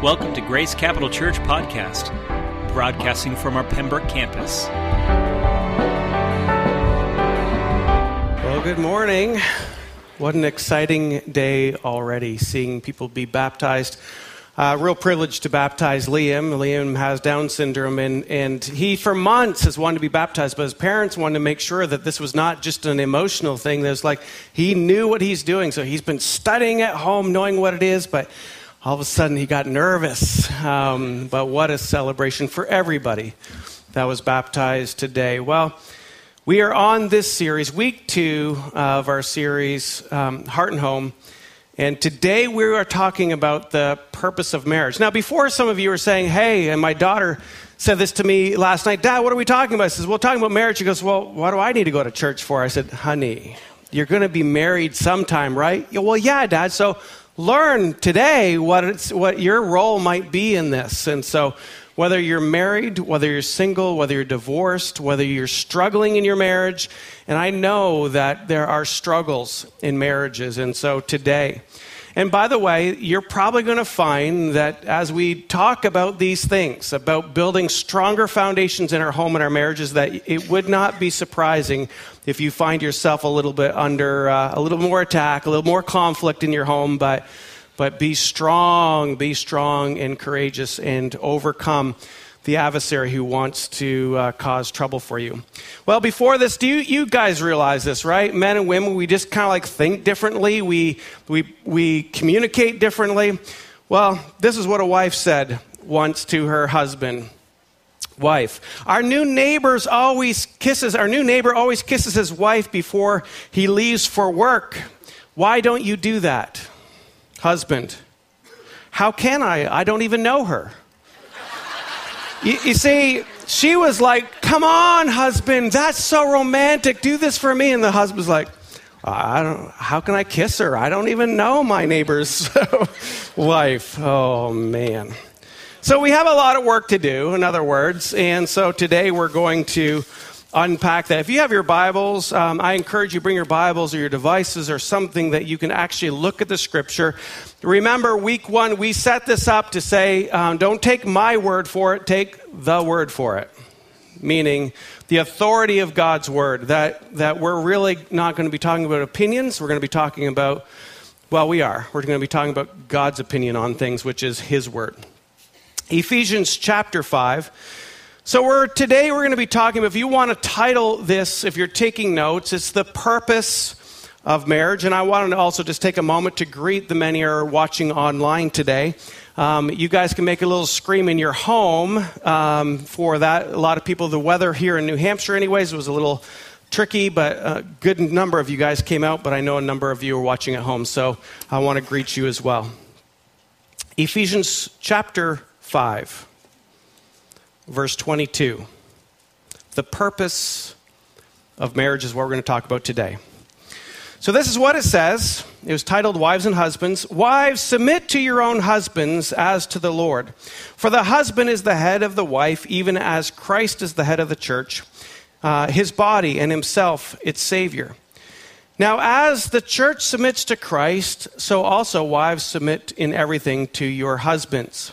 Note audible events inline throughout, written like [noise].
Welcome to Grace Capital Church Podcast, broadcasting from our Pembroke campus. Well, good morning. What an exciting day already, seeing people be baptized. Uh, real privilege to baptize Liam. Liam has Down syndrome, and, and he, for months, has wanted to be baptized, but his parents wanted to make sure that this was not just an emotional thing. There's like, he knew what he's doing, so he's been studying at home, knowing what it is, but all of a sudden he got nervous. Um, but what a celebration for everybody that was baptized today. Well, we are on this series, week two of our series, um, Heart and Home. And today we are talking about the purpose of marriage. Now, before some of you are saying, hey, and my daughter said this to me last night, Dad, what are we talking about? I says, Well, talking about marriage. She goes, Well, what do I need to go to church for? I said, Honey, you're going to be married sometime, right? Well, yeah, Dad. So learn today what, it's, what your role might be in this. And so, whether you're married, whether you're single, whether you're divorced, whether you're struggling in your marriage, and I know that there are struggles in marriages. And so, today, and by the way, you're probably going to find that as we talk about these things, about building stronger foundations in our home and our marriages, that it would not be surprising if you find yourself a little bit under uh, a little more attack, a little more conflict in your home, but, but be strong, be strong and courageous and overcome the adversary who wants to uh, cause trouble for you. Well, before this, do you, you guys realize this, right? Men and women, we just kind of like think differently, we, we, we communicate differently. Well, this is what a wife said once to her husband. Wife, our new neighbors always kisses, our new neighbor always kisses his wife before he leaves for work. Why don't you do that? Husband, how can I? I don't even know her. You, you, see, she was like, Come on, husband, that's so romantic. Do this for me. And the husband's like, I don't, how can I kiss her? I don't even know my neighbor's [laughs] wife. Oh, man. So we have a lot of work to do, in other words. And so today we're going to unpack that. If you have your Bibles, um, I encourage you bring your Bibles or your devices or something that you can actually look at the Scripture. Remember, week one, we set this up to say, um, don't take my word for it, take the word for it. Meaning the authority of God's word. That, that we're really not going to be talking about opinions. We're going to be talking about, well, we are. We're going to be talking about God's opinion on things, which is His word. Ephesians chapter 5. So we're today we're going to be talking if you want to title this if you're taking notes it's the purpose of marriage and I want to also just take a moment to greet the many who are watching online today. Um, you guys can make a little scream in your home um, for that. A lot of people, the weather here in New Hampshire, anyways, was a little tricky, but a good number of you guys came out, but I know a number of you are watching at home, so I want to greet you as well. Ephesians chapter 5 verse 22. The purpose of marriage is what we're going to talk about today. So, this is what it says. It was titled Wives and Husbands. Wives, submit to your own husbands as to the Lord. For the husband is the head of the wife, even as Christ is the head of the church, uh, his body, and himself its Savior. Now, as the church submits to Christ, so also wives submit in everything to your husbands.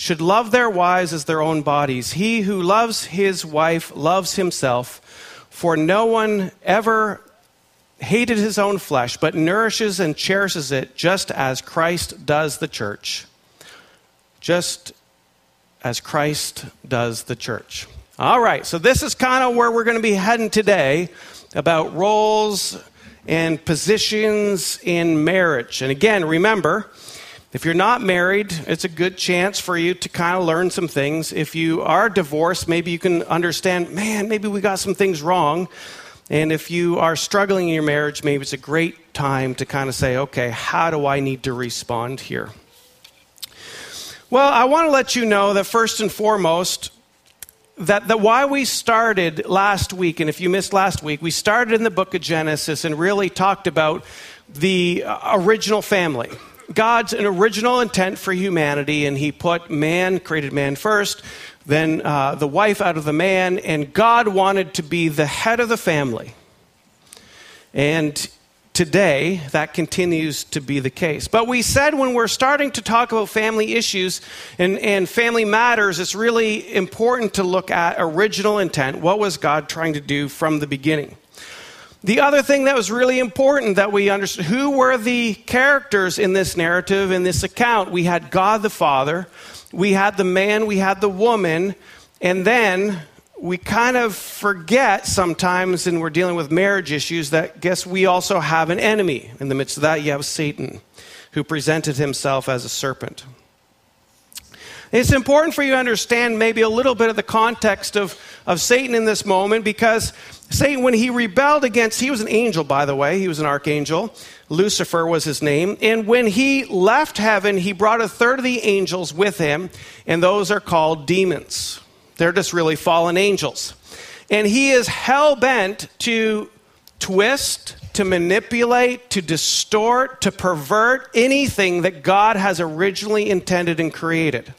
should love their wives as their own bodies. He who loves his wife loves himself, for no one ever hated his own flesh, but nourishes and cherishes it just as Christ does the church. Just as Christ does the church. All right, so this is kind of where we're going to be heading today about roles and positions in marriage. And again, remember, if you're not married, it's a good chance for you to kind of learn some things. If you are divorced, maybe you can understand, man, maybe we got some things wrong. And if you are struggling in your marriage, maybe it's a great time to kind of say, okay, how do I need to respond here? Well, I want to let you know that first and foremost, that, that why we started last week, and if you missed last week, we started in the book of Genesis and really talked about the uh, original family. God's an original intent for humanity, and He put man, created man first, then uh, the wife out of the man, and God wanted to be the head of the family. And today, that continues to be the case. But we said when we're starting to talk about family issues and, and family matters, it's really important to look at original intent. What was God trying to do from the beginning? The other thing that was really important that we understood who were the characters in this narrative, in this account? We had God the Father, we had the man, we had the woman, and then we kind of forget sometimes, and we're dealing with marriage issues, that guess we also have an enemy. In the midst of that, you have Satan, who presented himself as a serpent. It's important for you to understand maybe a little bit of the context of, of Satan in this moment because Satan, when he rebelled against, he was an angel, by the way, he was an archangel. Lucifer was his name. And when he left heaven, he brought a third of the angels with him, and those are called demons. They're just really fallen angels. And he is hell bent to twist, to manipulate, to distort, to pervert anything that God has originally intended and created.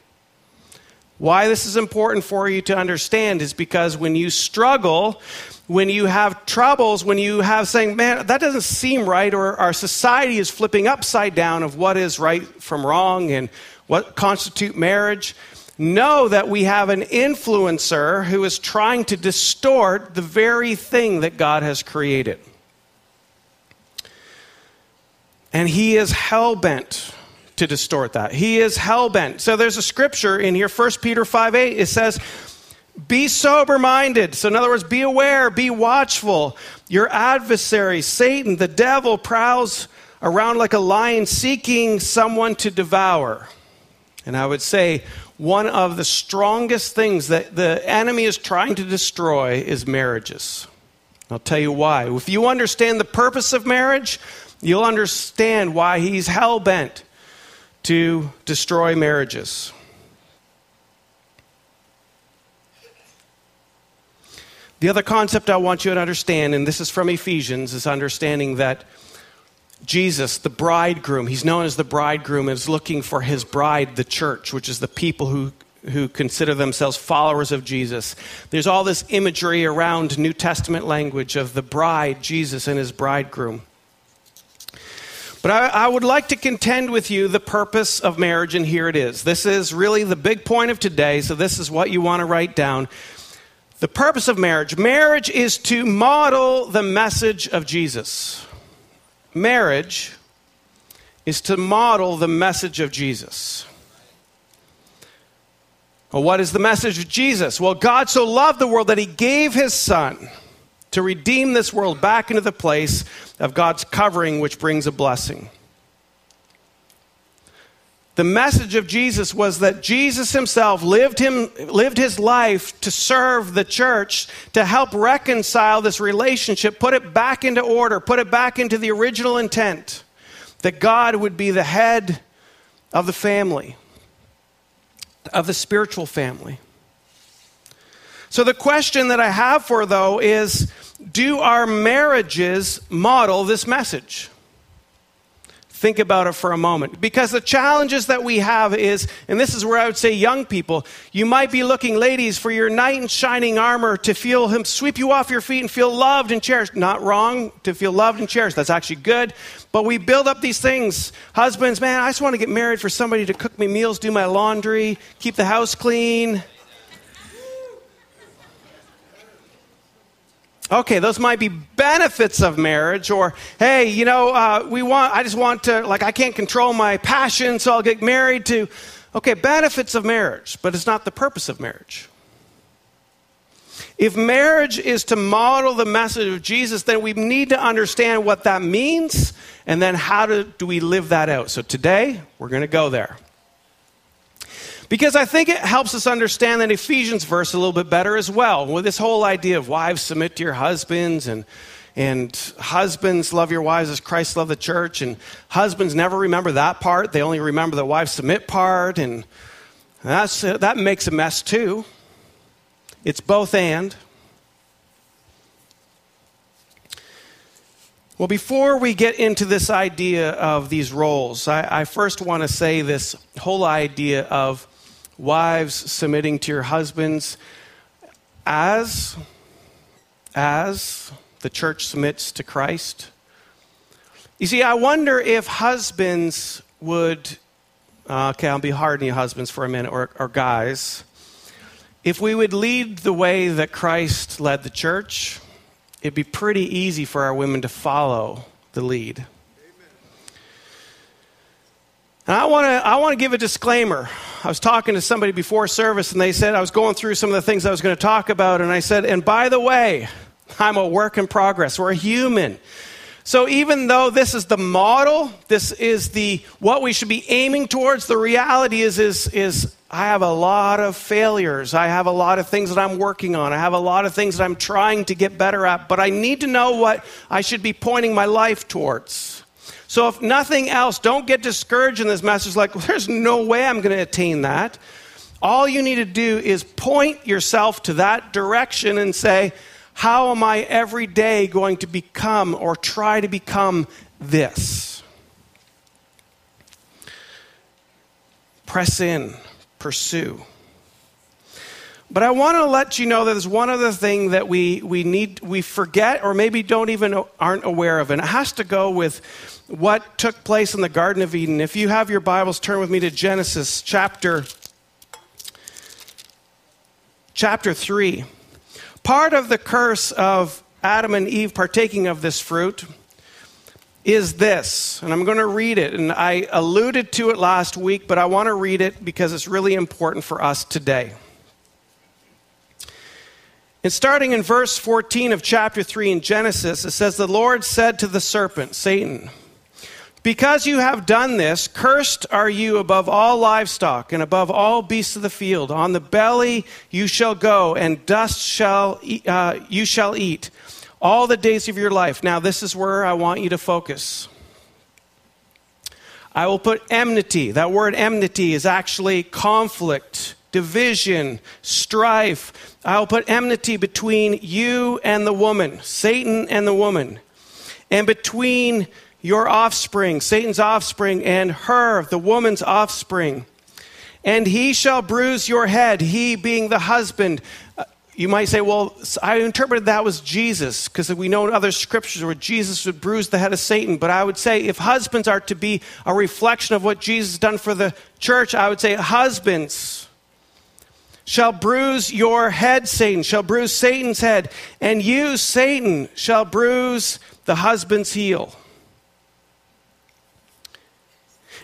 Why this is important for you to understand is because when you struggle, when you have troubles, when you have saying, man, that doesn't seem right, or our society is flipping upside down of what is right from wrong and what constitute marriage, know that we have an influencer who is trying to distort the very thing that God has created. And he is hell bent to distort that. He is hell bent. So there's a scripture in here, 1 Peter 5 8. It says, Be sober minded. So, in other words, be aware, be watchful. Your adversary, Satan, the devil, prowls around like a lion seeking someone to devour. And I would say one of the strongest things that the enemy is trying to destroy is marriages. I'll tell you why. If you understand the purpose of marriage, you'll understand why he's hell bent to destroy marriages. The other concept I want you to understand, and this is from Ephesians, is understanding that Jesus, the bridegroom, he's known as the bridegroom, is looking for his bride, the church, which is the people who, who consider themselves followers of Jesus. There's all this imagery around New Testament language of the bride, Jesus, and his bridegroom. But I, I, would like to contend with you the purpose of marriage, and here it is. This is really the big point of today, so this is what you want to write down. The purpose of marriage marriage is to model the message of Jesus marriage is to model the message of Jesus. Well, what is the message of Jesus? Well, God so loved the world that he gave his son to redeem this world back into the place of God's covering, which brings a blessing. The message of Jesus was that Jesus himself lived, him, lived his life to serve the church, to help reconcile this relationship, put it back into order, put it back into the original intent that God would be the head of the family, of the spiritual family. So, the question that I have for, though, is do our marriages model this message? think about it for a moment. Because the challenges that we have is, and this is where I would say, young people, you might be looking, ladies, for your knight in shining armor to feel him sweep you off your feet and feel loved and cherished. Not wrong to feel loved and cherished. That's actually good. But we build up these things. Husbands, man, I just want to get married for somebody to cook me meals, do my laundry, keep the house clean. Okay, those might be benefits of marriage, or hey, you know, uh, we want, I just want to, like, I can't control my passion, so I'll get married to. Okay, benefits of marriage, but it's not the purpose of marriage. If marriage is to model the message of Jesus, then we need to understand what that means and then how do, do we live that out. So today, we're going to go there. Because I think it helps us understand that Ephesians verse a little bit better as well. With this whole idea of wives submit to your husbands and and husbands love your wives as Christ loved the church, and husbands never remember that part. They only remember the wives submit part, and that's, that makes a mess too. It's both and. Well, before we get into this idea of these roles, I, I first want to say this whole idea of wives submitting to your husbands as as the church submits to Christ. You see, I wonder if husbands would uh, okay, I'll be hard on you husbands for a minute or, or guys. If we would lead the way that Christ led the church, it'd be pretty easy for our women to follow the lead. And I want to I want to give a disclaimer. I was talking to somebody before service and they said I was going through some of the things I was going to talk about and I said, "And by the way, I'm a work in progress. We're human." So even though this is the model, this is the what we should be aiming towards, the reality is is is I have a lot of failures. I have a lot of things that I'm working on. I have a lot of things that I'm trying to get better at, but I need to know what I should be pointing my life towards. So, if nothing else, don't get discouraged in this message like, well, there's no way I'm going to attain that. All you need to do is point yourself to that direction and say, how am I every day going to become or try to become this? Press in pursue. But I want to let you know that there's one other thing that we, we need, we forget or maybe don't even aren't aware of, and it has to go with what took place in the Garden of Eden. If you have your Bibles, turn with me to Genesis chapter, chapter 3. Part of the curse of Adam and Eve partaking of this fruit is this, and I'm going to read it. And I alluded to it last week, but I want to read it because it's really important for us today. And starting in verse 14 of chapter 3 in Genesis, it says, The Lord said to the serpent, Satan, because you have done this, cursed are you above all livestock and above all beasts of the field. On the belly you shall go, and dust shall uh, you shall eat all the days of your life. Now, this is where I want you to focus. I will put enmity. That word enmity is actually conflict, division, strife. I will put enmity between you and the woman, Satan and the woman, and between your offspring, Satan's offspring, and her, the woman's offspring. And he shall bruise your head, he being the husband. Uh, you might say, well, I interpreted that was Jesus, because we know in other scriptures where Jesus would bruise the head of Satan. But I would say, if husbands are to be a reflection of what Jesus has done for the church, I would say, husbands shall bruise your head, Satan, shall bruise Satan's head, and you, Satan, shall bruise the husband's heel.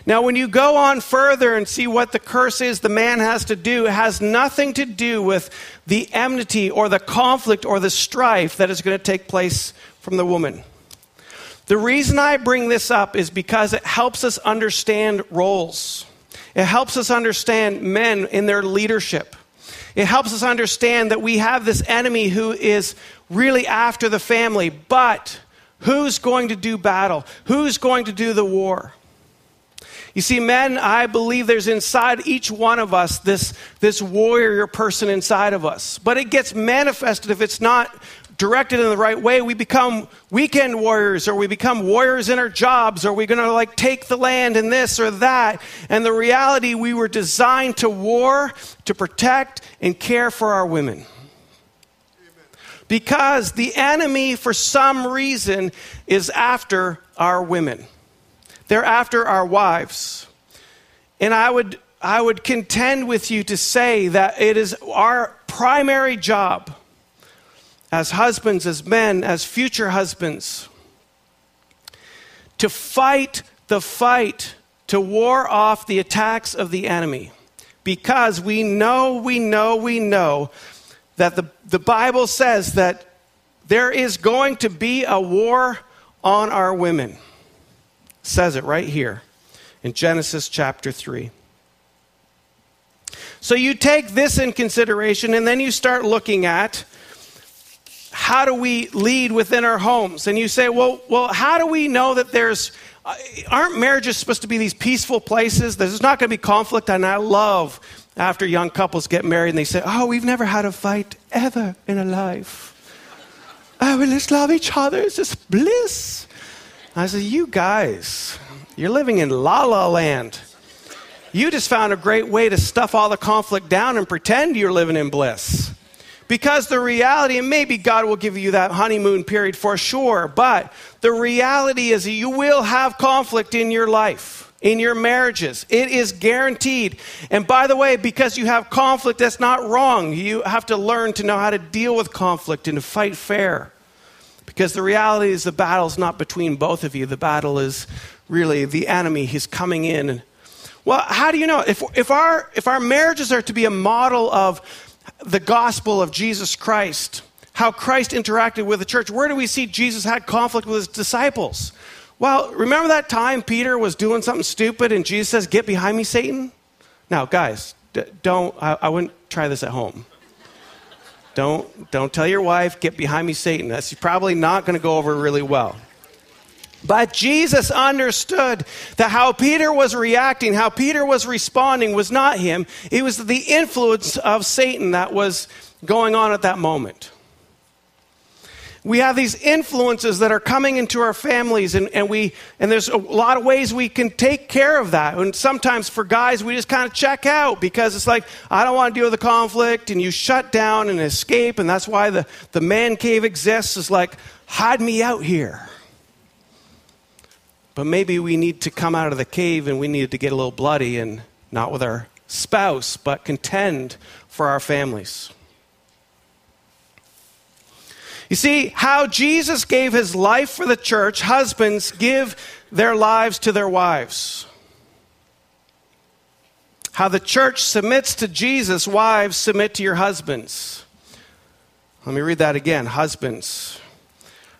Now, when you go on further and see what the curse is the man has to do, it has nothing to do with the enmity or the conflict or the strife that is going to take place from the woman. The reason I bring this up is because it helps us understand roles. It helps us understand men in their leadership. It helps us understand that we have this enemy who is really after the family, but who's going to do battle? Who's going to do the war? You see, men, I believe there's inside each one of us this, this warrior person inside of us. But it gets manifested if it's not directed in the right way. We become weekend warriors, or we become warriors in our jobs, or we're going to like take the land and this or that. And the reality, we were designed to war, to protect, and care for our women. Because the enemy, for some reason, is after our women. They're after our wives. And I would, I would contend with you to say that it is our primary job as husbands, as men, as future husbands, to fight the fight, to war off the attacks of the enemy. Because we know, we know, we know that the, the Bible says that there is going to be a war on our women says it right here in Genesis chapter 3. So you take this in consideration, and then you start looking at how do we lead within our homes? And you say, well, well, how do we know that there's uh, aren't marriages supposed to be these peaceful places? There's not going to be conflict, and I love after young couples get married and they say, Oh, we've never had a fight ever in our life. Oh, we just love each other. It's just bliss. I said, You guys, you're living in la la land. You just found a great way to stuff all the conflict down and pretend you're living in bliss. Because the reality, and maybe God will give you that honeymoon period for sure, but the reality is you will have conflict in your life, in your marriages. It is guaranteed. And by the way, because you have conflict, that's not wrong. You have to learn to know how to deal with conflict and to fight fair. Because the reality is the battle is not between both of you, the battle is really the enemy. He's coming in well, how do you know? If, if, our, if our marriages are to be a model of the gospel of Jesus Christ, how Christ interacted with the church, where do we see Jesus had conflict with his disciples? Well, remember that time Peter was doing something stupid and Jesus says, Get behind me, Satan? Now, guys, d- don't, I, I wouldn't try this at home. Don't, don't tell your wife, Get behind me, Satan. That's probably not going to go over really well. But Jesus understood that how Peter was reacting, how Peter was responding was not him. It was the influence of Satan that was going on at that moment. We have these influences that are coming into our families, and, and, we, and there's a lot of ways we can take care of that. And sometimes for guys, we just kind of check out because it's like, I don't want to deal with the conflict, and you shut down and escape, and that's why the, the man cave exists, is like, hide me out here. But maybe we need to come out of the cave and we need to get a little bloody and not with our spouse, but contend for our families. You see, how Jesus gave his life for the church, husbands give their lives to their wives. How the church submits to Jesus, wives submit to your husbands. Let me read that again. Husbands,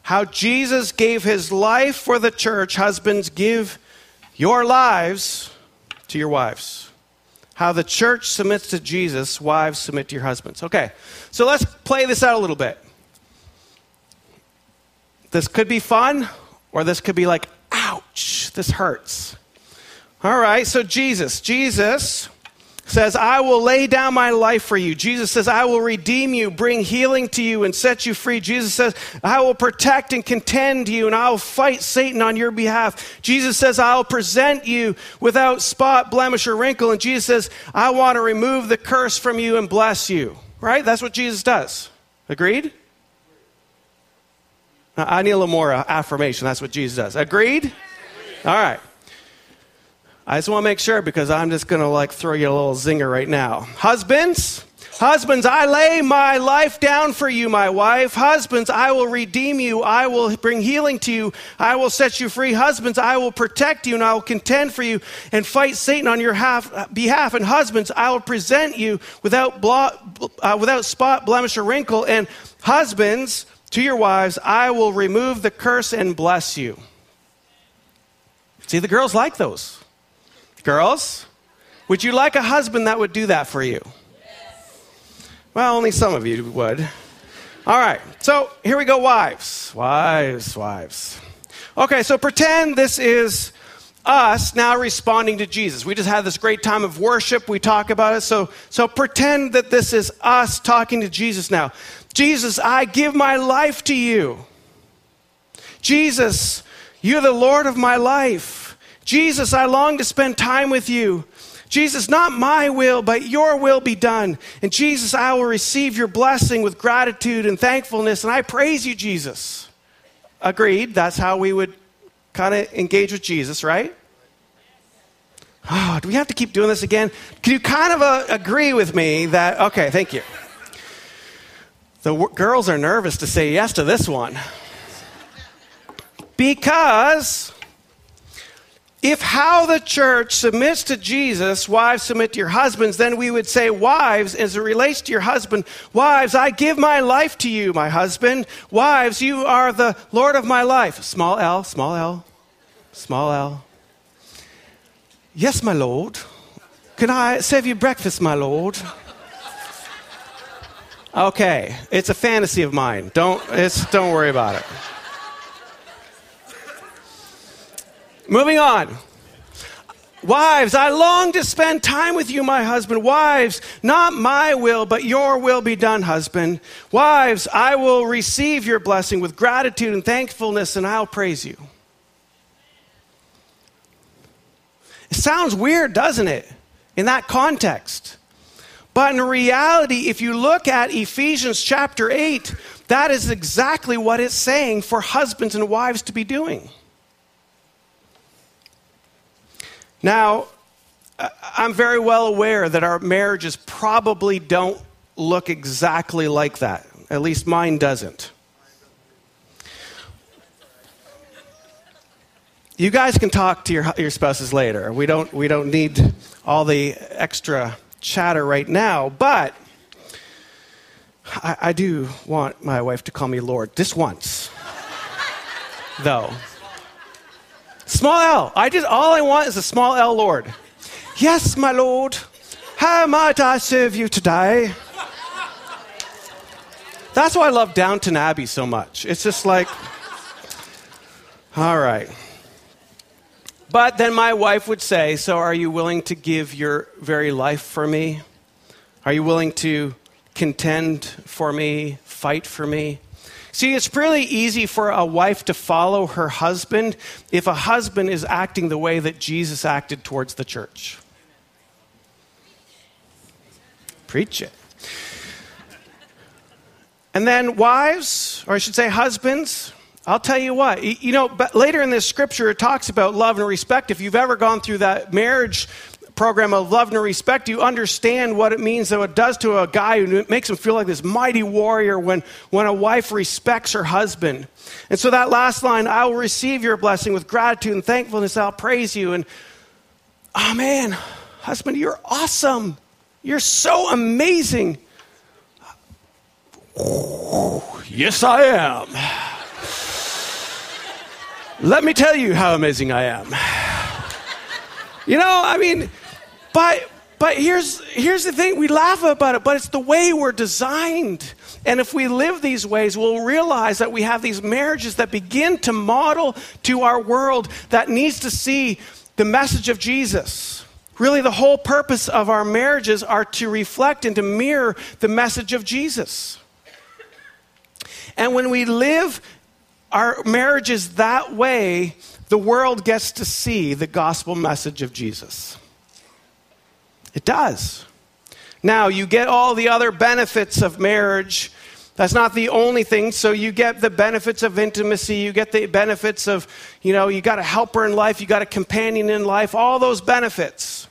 how Jesus gave his life for the church. Husbands, give your lives to your wives. How the church submits to Jesus. Wives, submit to your husbands. Okay, so let's play this out a little bit. This could be fun, or this could be like, ouch, this hurts. All right, so Jesus. Jesus says, I will lay down my life for you. Jesus says, I will redeem you, bring healing to you, and set you free. Jesus says, I will protect and contend you, and I will fight Satan on your behalf. Jesus says, I'll present you without spot, blemish, or wrinkle. And Jesus says, I want to remove the curse from you and bless you. Right? That's what Jesus does. Agreed? I need a little more uh, affirmation. That's what Jesus does. Agreed? All right. I just want to make sure because I'm just going to like throw you a little zinger right now. Husbands, Husbands, I lay my life down for you, my wife. Husbands, I will redeem you. I will bring healing to you. I will set you free. Husbands, I will protect you and I will contend for you and fight Satan on your half, behalf. And husbands, I will present you without, uh, without spot, blemish, or wrinkle. And husbands, to your wives, I will remove the curse and bless you. See, the girls like those. Girls, would you like a husband that would do that for you? Yes. Well, only some of you would. All right, so here we go, wives. Wives, wives. Okay, so pretend this is us now responding to Jesus. We just had this great time of worship. We talk about it. So, so pretend that this is us talking to Jesus now. Jesus, I give my life to you. Jesus, you're the Lord of my life. Jesus, I long to spend time with you. Jesus, not my will, but your will be done. And Jesus, I will receive your blessing with gratitude and thankfulness. And I praise you, Jesus. Agreed. That's how we would kind of engage with Jesus, right? Oh, do we have to keep doing this again? Can you kind of uh, agree with me that, okay, thank you. The w- girls are nervous to say yes to this one. Because if how the church submits to Jesus, wives submit to your husbands, then we would say, wives, as it relates to your husband, wives, I give my life to you, my husband. Wives, you are the Lord of my life. Small l, small l, small l. Yes, my Lord. Can I serve you breakfast, my Lord? Okay, it's a fantasy of mine. Don't, don't worry about it. Moving on. Wives, I long to spend time with you, my husband. Wives, not my will, but your will be done, husband. Wives, I will receive your blessing with gratitude and thankfulness, and I'll praise you. It sounds weird, doesn't it, in that context? But in reality, if you look at Ephesians chapter 8, that is exactly what it's saying for husbands and wives to be doing. Now, I'm very well aware that our marriages probably don't look exactly like that. At least mine doesn't. You guys can talk to your, your spouses later. We don't, we don't need all the extra chatter right now, but I, I do want my wife to call me Lord. Just once, though. Small L. I just all I want is a small L Lord. Yes, my Lord. How might I serve you today? That's why I love Downton Abbey so much. It's just like, all right. But then my wife would say, So are you willing to give your very life for me? Are you willing to contend for me, fight for me? See, it's really easy for a wife to follow her husband if a husband is acting the way that Jesus acted towards the church. Preach it. And then, wives, or I should say, husbands, I'll tell you what, you know, but later in this scripture, it talks about love and respect. If you've ever gone through that marriage program of love and respect, you understand what it means, that it does to a guy who makes him feel like this mighty warrior when, when a wife respects her husband. And so that last line, I will receive your blessing with gratitude and thankfulness, I'll praise you. And oh man, husband, you're awesome. You're so amazing. yes, I am. Let me tell you how amazing I am. You know, I mean, but but here's here's the thing, we laugh about it, but it's the way we're designed. And if we live these ways, we'll realize that we have these marriages that begin to model to our world that needs to see the message of Jesus. Really, the whole purpose of our marriages are to reflect and to mirror the message of Jesus. And when we live our marriages that way, the world gets to see the gospel message of Jesus. It does. Now, you get all the other benefits of marriage. That's not the only thing. So you get the benefits of intimacy, you get the benefits of, you know, you got a helper in life, you got a companion in life, all those benefits.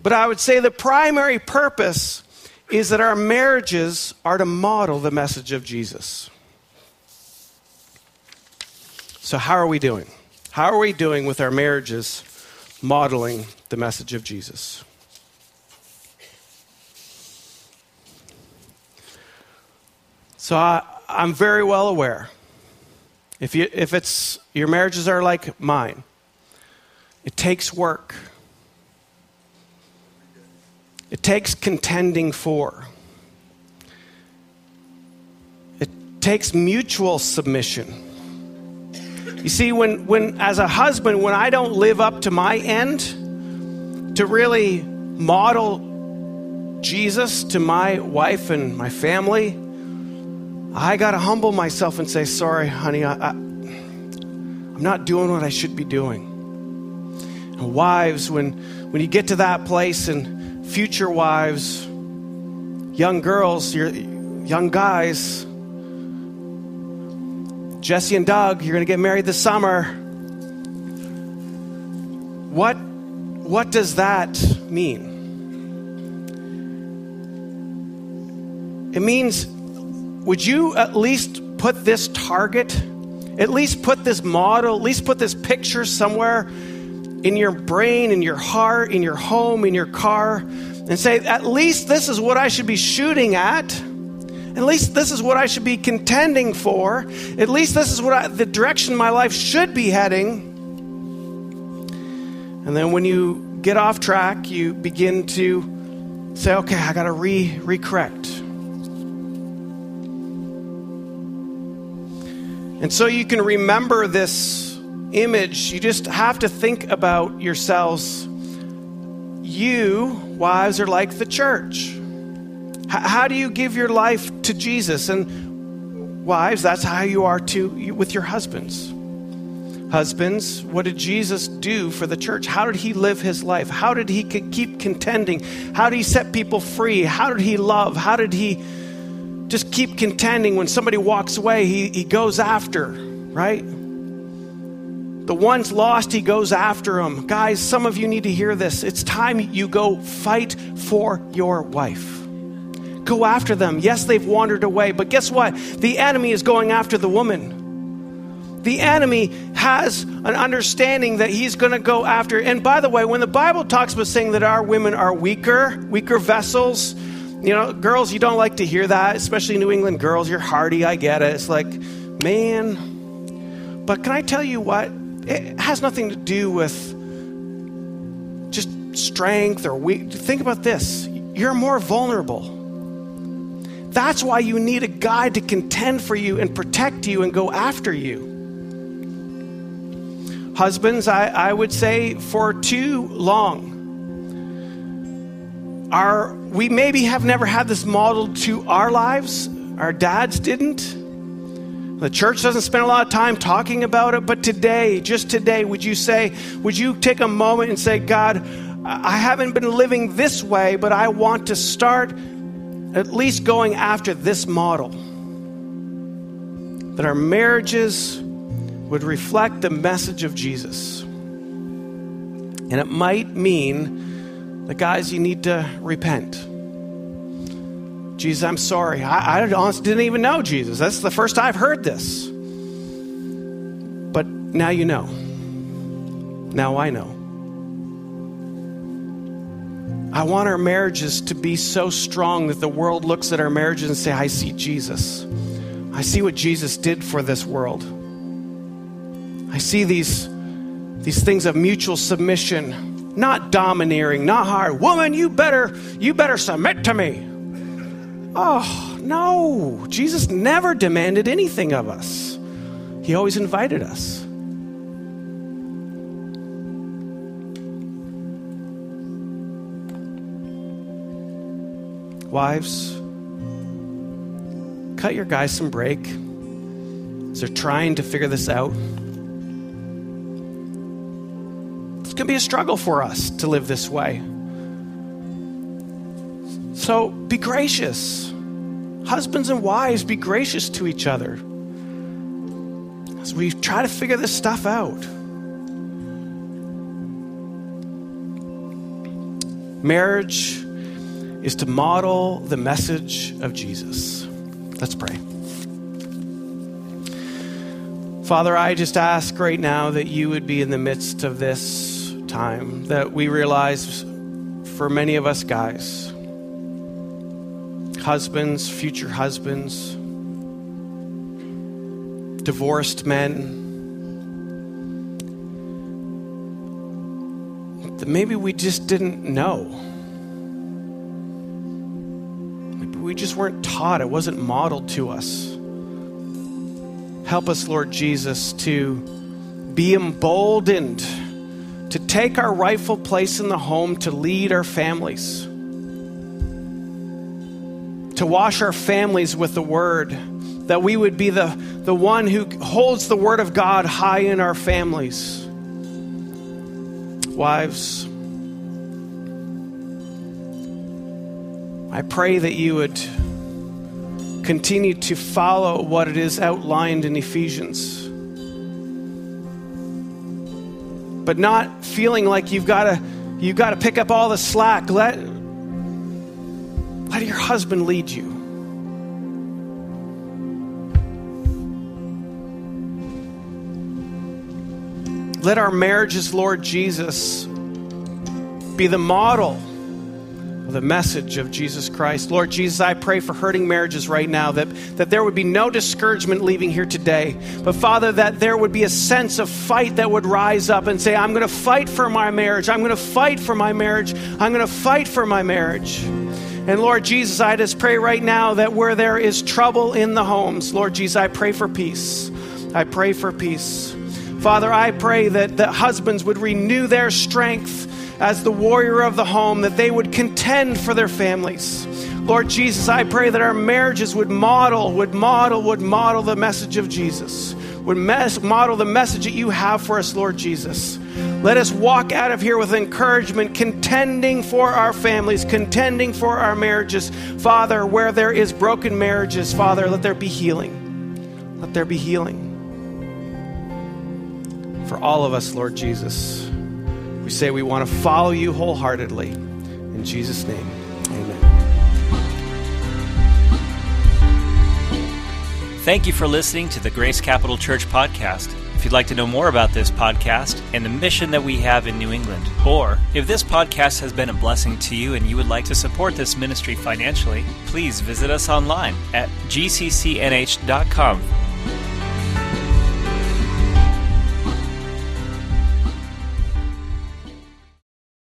But I would say the primary purpose is that our marriages are to model the message of Jesus. So, how are we doing? How are we doing with our marriages modeling the message of Jesus? So I, am very well aware. If, you, if it's, your marriages are like mine, it takes work. It takes contending for. It takes mutual submission. You see, when, when, as a husband, when I don't live up to my end to really model Jesus to my wife and my family, I got to humble myself and say, sorry, honey, I, I'm not doing what I should be doing. And wives, when, when you get to that place, and future wives, young girls, young guys, Jesse and Doug, you're going to get married this summer. What, what does that mean? It means would you at least put this target, at least put this model, at least put this picture somewhere in your brain, in your heart, in your home, in your car, and say, at least this is what I should be shooting at. At least this is what I should be contending for. At least this is what I, the direction my life should be heading. And then when you get off track, you begin to say, okay, I got to re recorrect. And so you can remember this image. You just have to think about yourselves you, wives, are like the church. H- how do you give your life to Jesus? And wives, that's how you are to with your husbands. Husbands, what did Jesus do for the church? How did he live his life? How did he keep contending? How did he set people free? How did he love? How did he just keep contending when somebody walks away? He, he goes after, right? The ones lost, he goes after them. Guys, some of you need to hear this. It's time you go fight for your wife. Go after them. Yes, they've wandered away, but guess what? The enemy is going after the woman the enemy has an understanding that he's going to go after. And by the way, when the Bible talks about saying that our women are weaker, weaker vessels, you know, girls, you don't like to hear that, especially New England girls. You're hardy, I get it. It's like, man. But can I tell you what? It has nothing to do with just strength or weak. Think about this you're more vulnerable. That's why you need a guy to contend for you and protect you and go after you. Husbands, I, I would say for too long, our, we maybe have never had this modeled to our lives. Our dads didn't. The church doesn't spend a lot of time talking about it, but today, just today, would you say, would you take a moment and say, God, I haven't been living this way, but I want to start at least going after this model? That our marriages would reflect the message of Jesus. And it might mean that, guys, you need to repent. Jesus, I'm sorry. I, I honestly didn't even know Jesus. That's the first I've heard this. But now you know. Now I know. I want our marriages to be so strong that the world looks at our marriages and say, I see Jesus. I see what Jesus did for this world. I see these, these things of mutual submission, not domineering, not hard. Woman, you better, you better submit to me. Oh, no. Jesus never demanded anything of us. He always invited us. Wives, cut your guys some break as they're trying to figure this out. To be a struggle for us to live this way. So be gracious. Husbands and wives, be gracious to each other as we try to figure this stuff out. Marriage is to model the message of Jesus. Let's pray. Father, I just ask right now that you would be in the midst of this time that we realize for many of us guys, husbands, future husbands, divorced men, that maybe we just didn't know. Maybe we just weren't taught, it wasn't modeled to us. Help us, Lord Jesus, to be emboldened to take our rightful place in the home to lead our families, to wash our families with the word, that we would be the, the one who holds the word of God high in our families. Wives, I pray that you would continue to follow what it is outlined in Ephesians but not feeling like you've got to you've got to pick up all the slack. Let let your husband lead you. Let our marriages, Lord Jesus, be the model the message of Jesus Christ. Lord Jesus, I pray for hurting marriages right now that, that there would be no discouragement leaving here today. But Father, that there would be a sense of fight that would rise up and say, I'm going to fight for my marriage. I'm going to fight for my marriage. I'm going to fight for my marriage. And Lord Jesus, I just pray right now that where there is trouble in the homes, Lord Jesus, I pray for peace. I pray for peace. Father, I pray that the husbands would renew their strength as the warrior of the home, that they would contend for their families. Lord Jesus, I pray that our marriages would model, would model, would model the message of Jesus, would mes- model the message that you have for us, Lord Jesus. Let us walk out of here with encouragement, contending for our families, contending for our marriages. Father, where there is broken marriages, Father, let there be healing. Let there be healing. For all of us, Lord Jesus, we say we want to follow you wholeheartedly. In Jesus' name, amen. Thank you for listening to the Grace Capital Church podcast. If you'd like to know more about this podcast and the mission that we have in New England, or if this podcast has been a blessing to you and you would like to support this ministry financially, please visit us online at gccnh.com